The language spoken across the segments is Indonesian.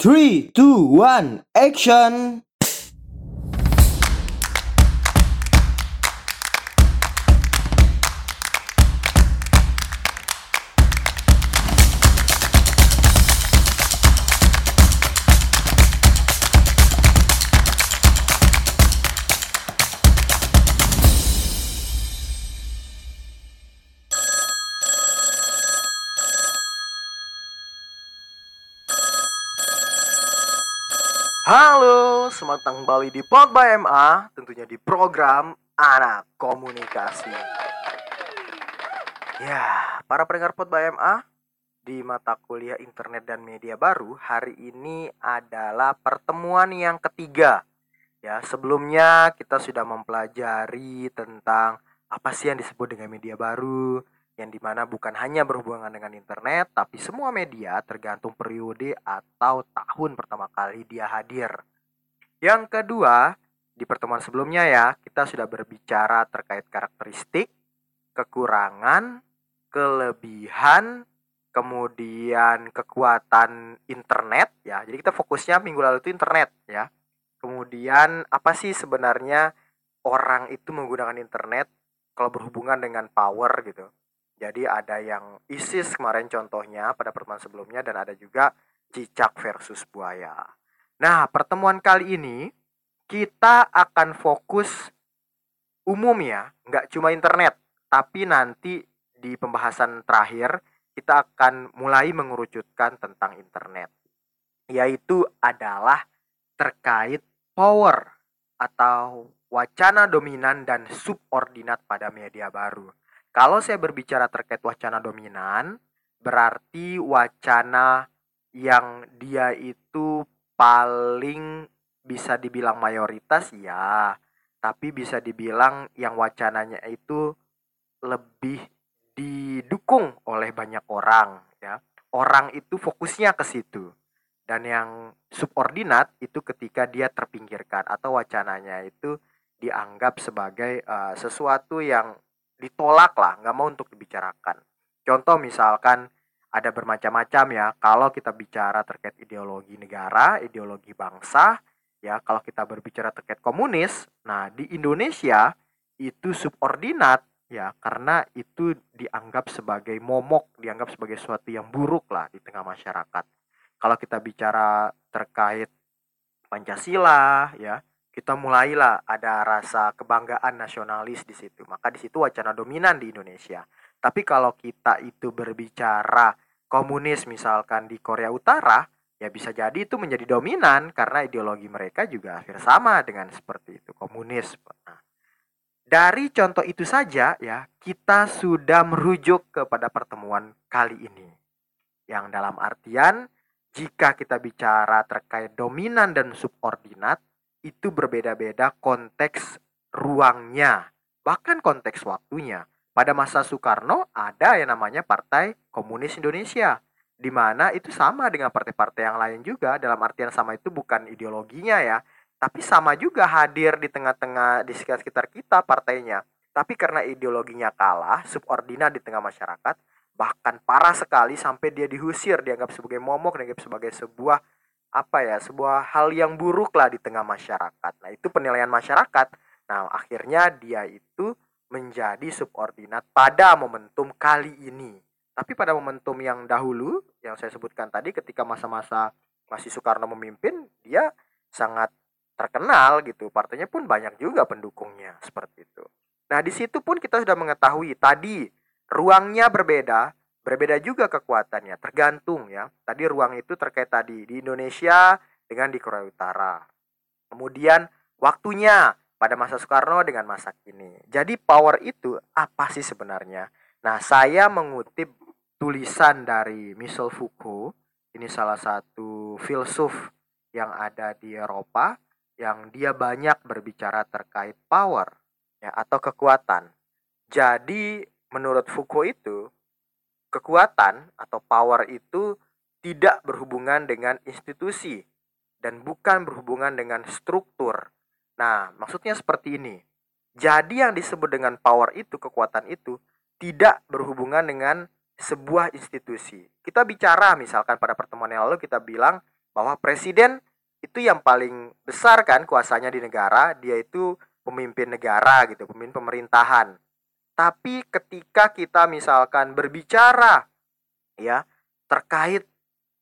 3, 2, 1, action! Halo, selamat datang kembali di Pod by MA, tentunya di program Anak Komunikasi. Ya, para pendengar Pod by MA, di mata kuliah internet dan media baru, hari ini adalah pertemuan yang ketiga. Ya, sebelumnya kita sudah mempelajari tentang apa sih yang disebut dengan media baru, yang di mana bukan hanya berhubungan dengan internet, tapi semua media tergantung periode atau tahun pertama kali dia hadir. Yang kedua, di pertemuan sebelumnya ya, kita sudah berbicara terkait karakteristik, kekurangan, kelebihan, kemudian kekuatan internet ya. Jadi kita fokusnya minggu lalu itu internet ya. Kemudian apa sih sebenarnya orang itu menggunakan internet kalau berhubungan dengan power gitu. Jadi ada yang ISIS kemarin contohnya pada pertemuan sebelumnya dan ada juga cicak versus buaya. Nah, pertemuan kali ini kita akan fokus umum ya, nggak cuma internet, tapi nanti di pembahasan terakhir kita akan mulai mengerucutkan tentang internet. Yaitu adalah terkait power atau wacana dominan dan subordinat pada media baru. Kalau saya berbicara terkait wacana dominan, berarti wacana yang dia itu paling bisa dibilang mayoritas ya, tapi bisa dibilang yang wacananya itu lebih didukung oleh banyak orang ya. Orang itu fokusnya ke situ. Dan yang subordinat itu ketika dia terpinggirkan atau wacananya itu dianggap sebagai uh, sesuatu yang ditolak lah, nggak mau untuk dibicarakan. Contoh misalkan ada bermacam-macam ya. Kalau kita bicara terkait ideologi negara, ideologi bangsa, ya kalau kita berbicara terkait komunis, nah di Indonesia itu subordinat ya karena itu dianggap sebagai momok, dianggap sebagai sesuatu yang buruk lah di tengah masyarakat. Kalau kita bicara terkait Pancasila ya, kita mulailah ada rasa kebanggaan nasionalis di situ. Maka di situ wacana dominan di Indonesia. Tapi kalau kita itu berbicara komunis misalkan di Korea Utara, ya bisa jadi itu menjadi dominan karena ideologi mereka juga hampir sama dengan seperti itu, komunis. Nah, dari contoh itu saja ya, kita sudah merujuk kepada pertemuan kali ini. Yang dalam artian jika kita bicara terkait dominan dan subordinat, itu berbeda-beda konteks ruangnya, bahkan konteks waktunya. Pada masa Soekarno ada yang namanya Partai Komunis Indonesia, di mana itu sama dengan partai-partai yang lain juga. Dalam artian sama itu bukan ideologinya ya, tapi sama juga hadir di tengah-tengah di sekitar kita partainya. Tapi karena ideologinya kalah, subordinat di tengah masyarakat, bahkan parah sekali sampai dia diusir, dianggap sebagai momok, dianggap sebagai sebuah apa ya sebuah hal yang buruk lah di tengah masyarakat. Nah itu penilaian masyarakat. Nah akhirnya dia itu menjadi subordinat pada momentum kali ini. Tapi pada momentum yang dahulu yang saya sebutkan tadi ketika masa-masa masih Soekarno memimpin dia sangat terkenal gitu. Partainya pun banyak juga pendukungnya seperti itu. Nah di situ pun kita sudah mengetahui tadi ruangnya berbeda, Berbeda juga kekuatannya, tergantung ya. Tadi ruang itu terkait tadi di Indonesia dengan di Korea Utara. Kemudian waktunya pada masa Soekarno dengan masa kini. Jadi power itu apa sih sebenarnya? Nah, saya mengutip tulisan dari Michel Foucault. Ini salah satu filsuf yang ada di Eropa yang dia banyak berbicara terkait power ya atau kekuatan. Jadi menurut Foucault itu kekuatan atau power itu tidak berhubungan dengan institusi dan bukan berhubungan dengan struktur. Nah, maksudnya seperti ini. Jadi yang disebut dengan power itu, kekuatan itu tidak berhubungan dengan sebuah institusi. Kita bicara misalkan pada pertemuan yang lalu kita bilang bahwa presiden itu yang paling besar kan kuasanya di negara, dia itu pemimpin negara gitu, pemimpin pemerintahan. Tapi ketika kita misalkan berbicara ya terkait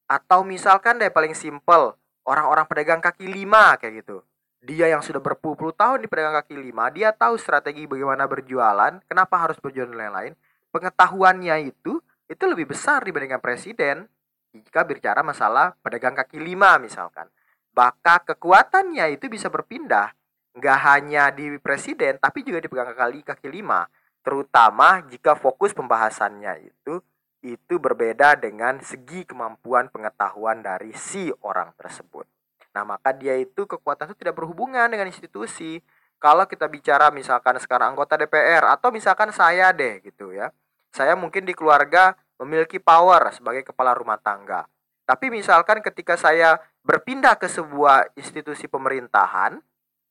atau misalkan deh paling simpel orang-orang pedagang kaki lima kayak gitu. Dia yang sudah berpuluh-puluh tahun di pedagang kaki lima dia tahu strategi bagaimana berjualan kenapa harus berjualan lain-lain. Pengetahuannya itu itu lebih besar dibandingkan presiden. Jika bicara masalah pedagang kaki lima misalkan. Maka kekuatannya itu bisa berpindah. Nggak hanya di presiden tapi juga di pedagang kaki kaki lima terutama jika fokus pembahasannya itu itu berbeda dengan segi kemampuan pengetahuan dari si orang tersebut. Nah, maka dia itu kekuatan itu tidak berhubungan dengan institusi. Kalau kita bicara misalkan sekarang anggota DPR atau misalkan saya deh gitu ya. Saya mungkin di keluarga memiliki power sebagai kepala rumah tangga. Tapi misalkan ketika saya berpindah ke sebuah institusi pemerintahan,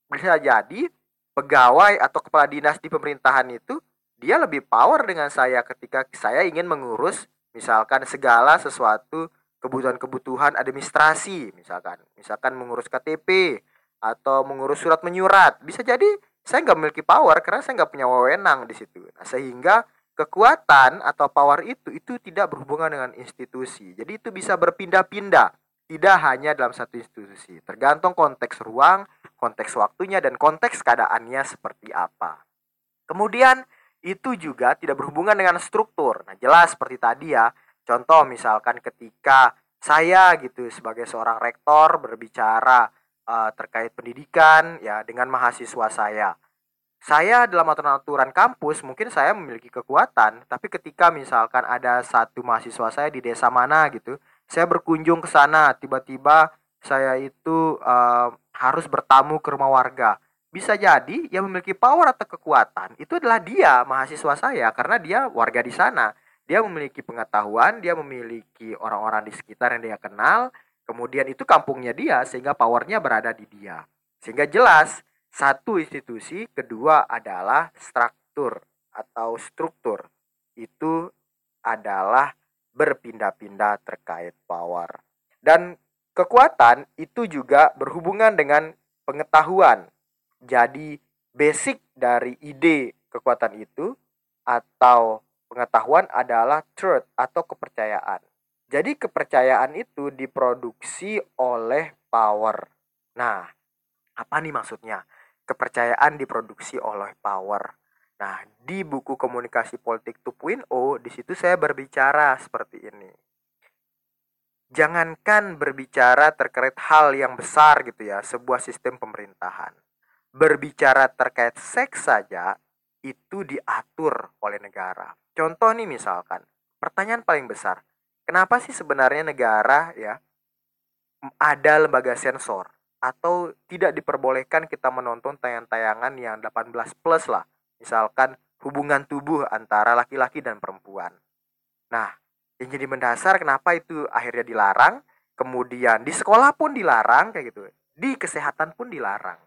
bisa jadi pegawai atau kepala dinas di pemerintahan itu dia lebih power dengan saya ketika saya ingin mengurus misalkan segala sesuatu kebutuhan-kebutuhan administrasi misalkan misalkan mengurus KTP atau mengurus surat menyurat. Bisa jadi saya nggak memiliki power karena saya nggak punya wewenang di situ. Nah, sehingga kekuatan atau power itu itu tidak berhubungan dengan institusi. Jadi itu bisa berpindah-pindah tidak hanya dalam satu institusi. Tergantung konteks ruang konteks waktunya dan konteks keadaannya seperti apa. Kemudian itu juga tidak berhubungan dengan struktur. Nah, jelas seperti tadi ya. Contoh misalkan ketika saya gitu sebagai seorang rektor berbicara uh, terkait pendidikan ya dengan mahasiswa saya. Saya dalam aturan-aturan kampus mungkin saya memiliki kekuatan, tapi ketika misalkan ada satu mahasiswa saya di desa mana gitu, saya berkunjung ke sana, tiba-tiba saya itu uh, harus bertamu ke rumah warga bisa jadi yang memiliki power atau kekuatan itu adalah dia mahasiswa saya karena dia warga di sana. Dia memiliki pengetahuan dia memiliki orang-orang di sekitar yang dia kenal. Kemudian itu kampungnya dia sehingga powernya berada di dia. Sehingga jelas satu institusi kedua adalah struktur atau struktur. Itu adalah berpindah-pindah terkait power. Dan kekuatan itu juga berhubungan dengan pengetahuan jadi basic dari ide kekuatan itu atau pengetahuan adalah truth atau kepercayaan. Jadi kepercayaan itu diproduksi oleh power. Nah, apa nih maksudnya? Kepercayaan diproduksi oleh power. Nah, di buku komunikasi politik 2.0 di situ saya berbicara seperti ini. Jangankan berbicara terkait hal yang besar gitu ya, sebuah sistem pemerintahan berbicara terkait seks saja itu diatur oleh negara. Contoh nih misalkan, pertanyaan paling besar, kenapa sih sebenarnya negara ya ada lembaga sensor atau tidak diperbolehkan kita menonton tayangan-tayangan yang 18 plus lah. Misalkan hubungan tubuh antara laki-laki dan perempuan. Nah, yang jadi mendasar kenapa itu akhirnya dilarang, kemudian di sekolah pun dilarang kayak gitu. Di kesehatan pun dilarang.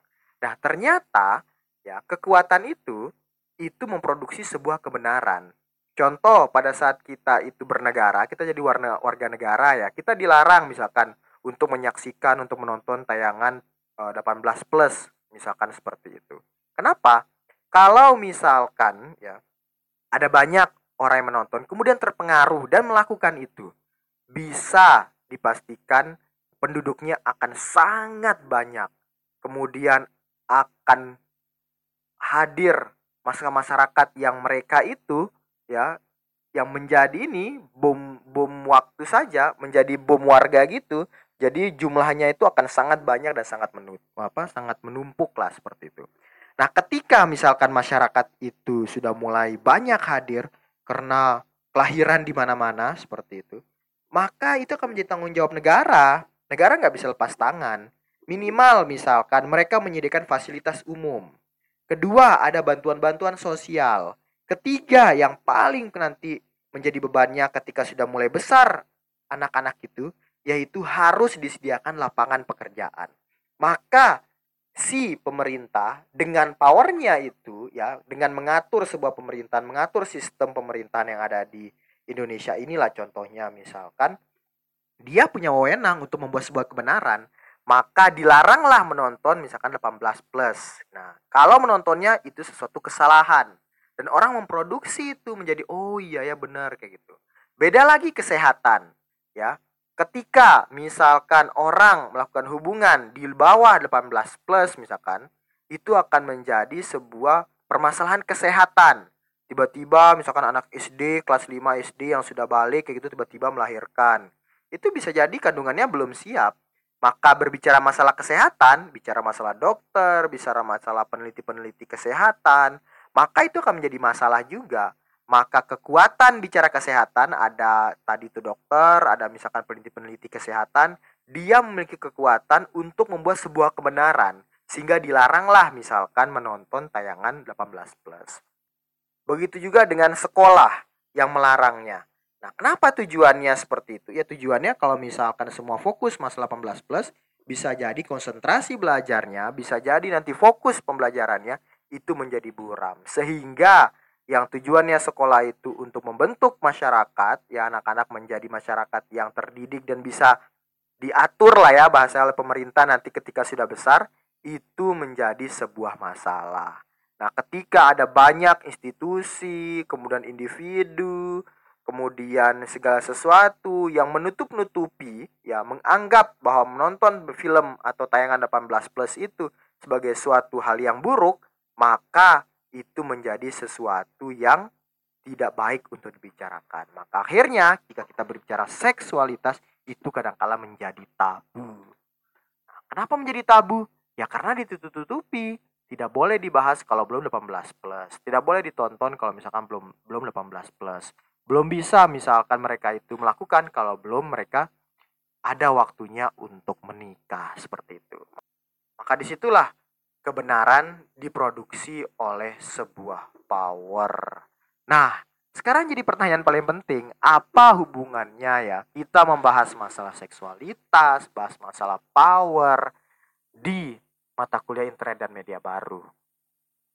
Nah, ternyata ya kekuatan itu itu memproduksi sebuah kebenaran. Contoh pada saat kita itu bernegara, kita jadi warna warga negara ya, kita dilarang misalkan untuk menyaksikan untuk menonton tayangan uh, eh, 18 plus misalkan seperti itu. Kenapa? Kalau misalkan ya ada banyak orang yang menonton kemudian terpengaruh dan melakukan itu, bisa dipastikan penduduknya akan sangat banyak. Kemudian akan hadir masyarakat masyarakat yang mereka itu ya yang menjadi ini bom bom waktu saja menjadi bom warga gitu. Jadi jumlahnya itu akan sangat banyak dan sangat menut apa sangat menumpuk lah seperti itu. Nah ketika misalkan masyarakat itu sudah mulai banyak hadir karena kelahiran di mana-mana seperti itu maka itu akan menjadi tanggung jawab negara. Negara nggak bisa lepas tangan Minimal misalkan mereka menyediakan fasilitas umum. Kedua, ada bantuan-bantuan sosial. Ketiga, yang paling nanti menjadi bebannya ketika sudah mulai besar anak-anak itu, yaitu harus disediakan lapangan pekerjaan. Maka si pemerintah dengan powernya itu ya dengan mengatur sebuah pemerintahan mengatur sistem pemerintahan yang ada di Indonesia inilah contohnya misalkan dia punya wewenang untuk membuat sebuah kebenaran, maka dilaranglah menonton misalkan 18 plus. Nah, kalau menontonnya itu sesuatu kesalahan dan orang memproduksi itu menjadi oh iya ya benar kayak gitu. Beda lagi kesehatan, ya. Ketika misalkan orang melakukan hubungan di bawah 18 plus misalkan, itu akan menjadi sebuah permasalahan kesehatan. Tiba-tiba misalkan anak SD kelas 5 SD yang sudah balik kayak gitu tiba-tiba melahirkan. Itu bisa jadi kandungannya belum siap. Maka berbicara masalah kesehatan, bicara masalah dokter, bicara masalah peneliti-peneliti kesehatan, maka itu akan menjadi masalah juga maka kekuatan bicara kesehatan ada tadi itu dokter, ada misalkan peneliti-peneliti kesehatan, dia memiliki kekuatan untuk membuat sebuah kebenaran sehingga dilaranglah misalkan menonton tayangan 18 plus. Begitu juga dengan sekolah yang melarangnya. Nah, kenapa tujuannya seperti itu? Ya tujuannya kalau misalkan semua fokus masalah 18 plus, bisa jadi konsentrasi belajarnya, bisa jadi nanti fokus pembelajarannya itu menjadi buram. Sehingga yang tujuannya sekolah itu untuk membentuk masyarakat ya anak-anak menjadi masyarakat yang terdidik dan bisa diatur lah ya bahasa oleh pemerintah nanti ketika sudah besar itu menjadi sebuah masalah. Nah, ketika ada banyak institusi, kemudian individu, kemudian segala sesuatu yang menutup-nutupi ya menganggap bahwa menonton film atau tayangan 18 plus itu sebagai suatu hal yang buruk, maka itu menjadi sesuatu yang tidak baik untuk dibicarakan. Maka akhirnya jika kita berbicara seksualitas itu kadangkala menjadi tabu. Nah, kenapa menjadi tabu? Ya karena ditutup-tutupi. Tidak boleh dibahas kalau belum 18 plus. Tidak boleh ditonton kalau misalkan belum belum 18 plus. Belum bisa misalkan mereka itu melakukan kalau belum mereka ada waktunya untuk menikah seperti itu. Maka di situlah kebenaran diproduksi oleh sebuah power. Nah, sekarang jadi pertanyaan paling penting, apa hubungannya ya kita membahas masalah seksualitas, bahas masalah power di mata kuliah internet dan media baru?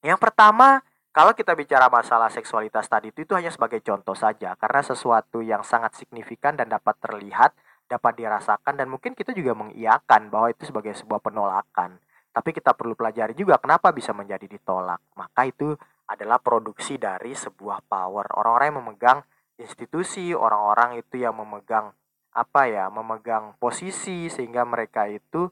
Yang pertama, kalau kita bicara masalah seksualitas tadi itu, itu hanya sebagai contoh saja karena sesuatu yang sangat signifikan dan dapat terlihat, dapat dirasakan dan mungkin kita juga mengiyakan bahwa itu sebagai sebuah penolakan tapi kita perlu pelajari juga kenapa bisa menjadi ditolak. Maka itu adalah produksi dari sebuah power. Orang-orang yang memegang institusi, orang-orang itu yang memegang apa ya, memegang posisi sehingga mereka itu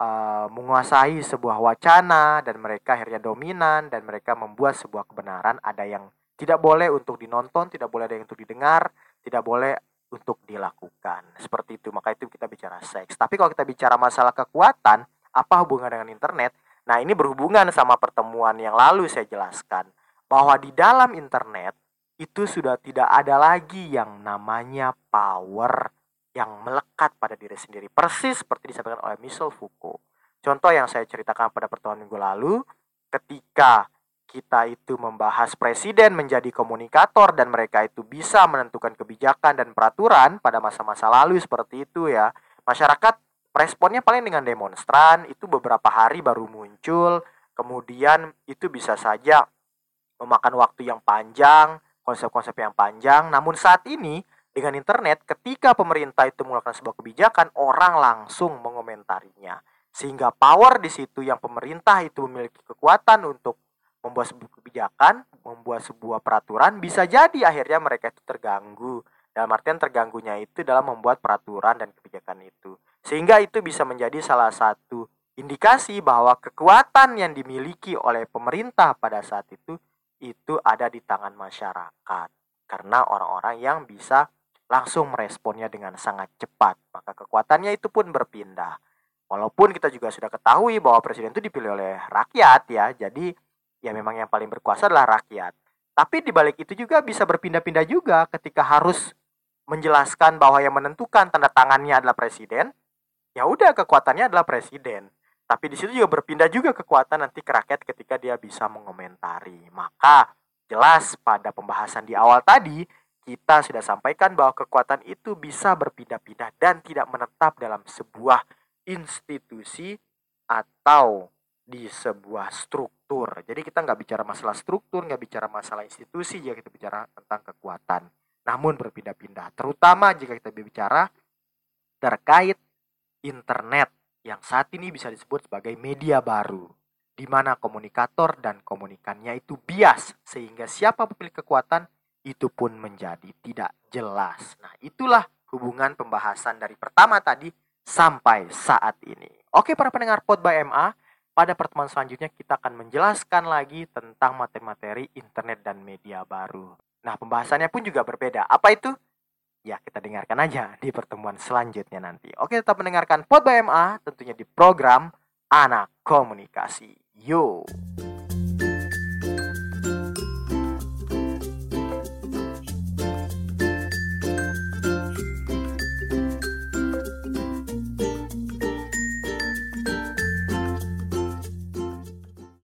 uh, menguasai sebuah wacana dan mereka akhirnya dominan dan mereka membuat sebuah kebenaran ada yang tidak boleh untuk dinonton, tidak boleh ada yang untuk didengar, tidak boleh untuk dilakukan. Seperti itu. Maka itu kita bicara seks. Tapi kalau kita bicara masalah kekuatan, apa hubungan dengan internet? Nah, ini berhubungan sama pertemuan yang lalu saya jelaskan bahwa di dalam internet itu sudah tidak ada lagi yang namanya power yang melekat pada diri sendiri. Persis seperti disampaikan oleh Michel Foucault. Contoh yang saya ceritakan pada pertemuan minggu lalu, ketika kita itu membahas presiden menjadi komunikator dan mereka itu bisa menentukan kebijakan dan peraturan pada masa-masa lalu seperti itu ya. Masyarakat responnya paling dengan demonstran itu beberapa hari baru muncul kemudian itu bisa saja memakan waktu yang panjang konsep-konsep yang panjang namun saat ini dengan internet ketika pemerintah itu mengeluarkan sebuah kebijakan orang langsung mengomentarinya sehingga power di situ yang pemerintah itu memiliki kekuatan untuk membuat sebuah kebijakan, membuat sebuah peraturan bisa jadi akhirnya mereka itu terganggu. Dalam artian terganggunya itu dalam membuat peraturan dan kebijakan itu. Sehingga itu bisa menjadi salah satu indikasi bahwa kekuatan yang dimiliki oleh pemerintah pada saat itu itu ada di tangan masyarakat. Karena orang-orang yang bisa langsung meresponnya dengan sangat cepat, maka kekuatannya itu pun berpindah. Walaupun kita juga sudah ketahui bahwa presiden itu dipilih oleh rakyat ya, jadi ya memang yang paling berkuasa adalah rakyat. Tapi di balik itu juga bisa berpindah-pindah juga ketika harus menjelaskan bahwa yang menentukan tanda tangannya adalah presiden, ya udah kekuatannya adalah presiden. Tapi di situ juga berpindah juga kekuatan nanti ke rakyat ketika dia bisa mengomentari. Maka jelas pada pembahasan di awal tadi kita sudah sampaikan bahwa kekuatan itu bisa berpindah-pindah dan tidak menetap dalam sebuah institusi atau di sebuah struktur. Jadi kita nggak bicara masalah struktur, nggak bicara masalah institusi, jika kita bicara tentang kekuatan. Namun berpindah-pindah, terutama jika kita bicara terkait internet yang saat ini bisa disebut sebagai media baru di mana komunikator dan komunikannya itu bias sehingga siapa pemilik kekuatan itu pun menjadi tidak jelas. Nah, itulah hubungan pembahasan dari pertama tadi sampai saat ini. Oke, para pendengar Pod by MA, pada pertemuan selanjutnya kita akan menjelaskan lagi tentang materi-materi internet dan media baru. Nah, pembahasannya pun juga berbeda. Apa itu? Ya, kita dengarkan aja di pertemuan selanjutnya nanti. Oke, tetap mendengarkan Pod by MA tentunya di program Anak Komunikasi. Yo.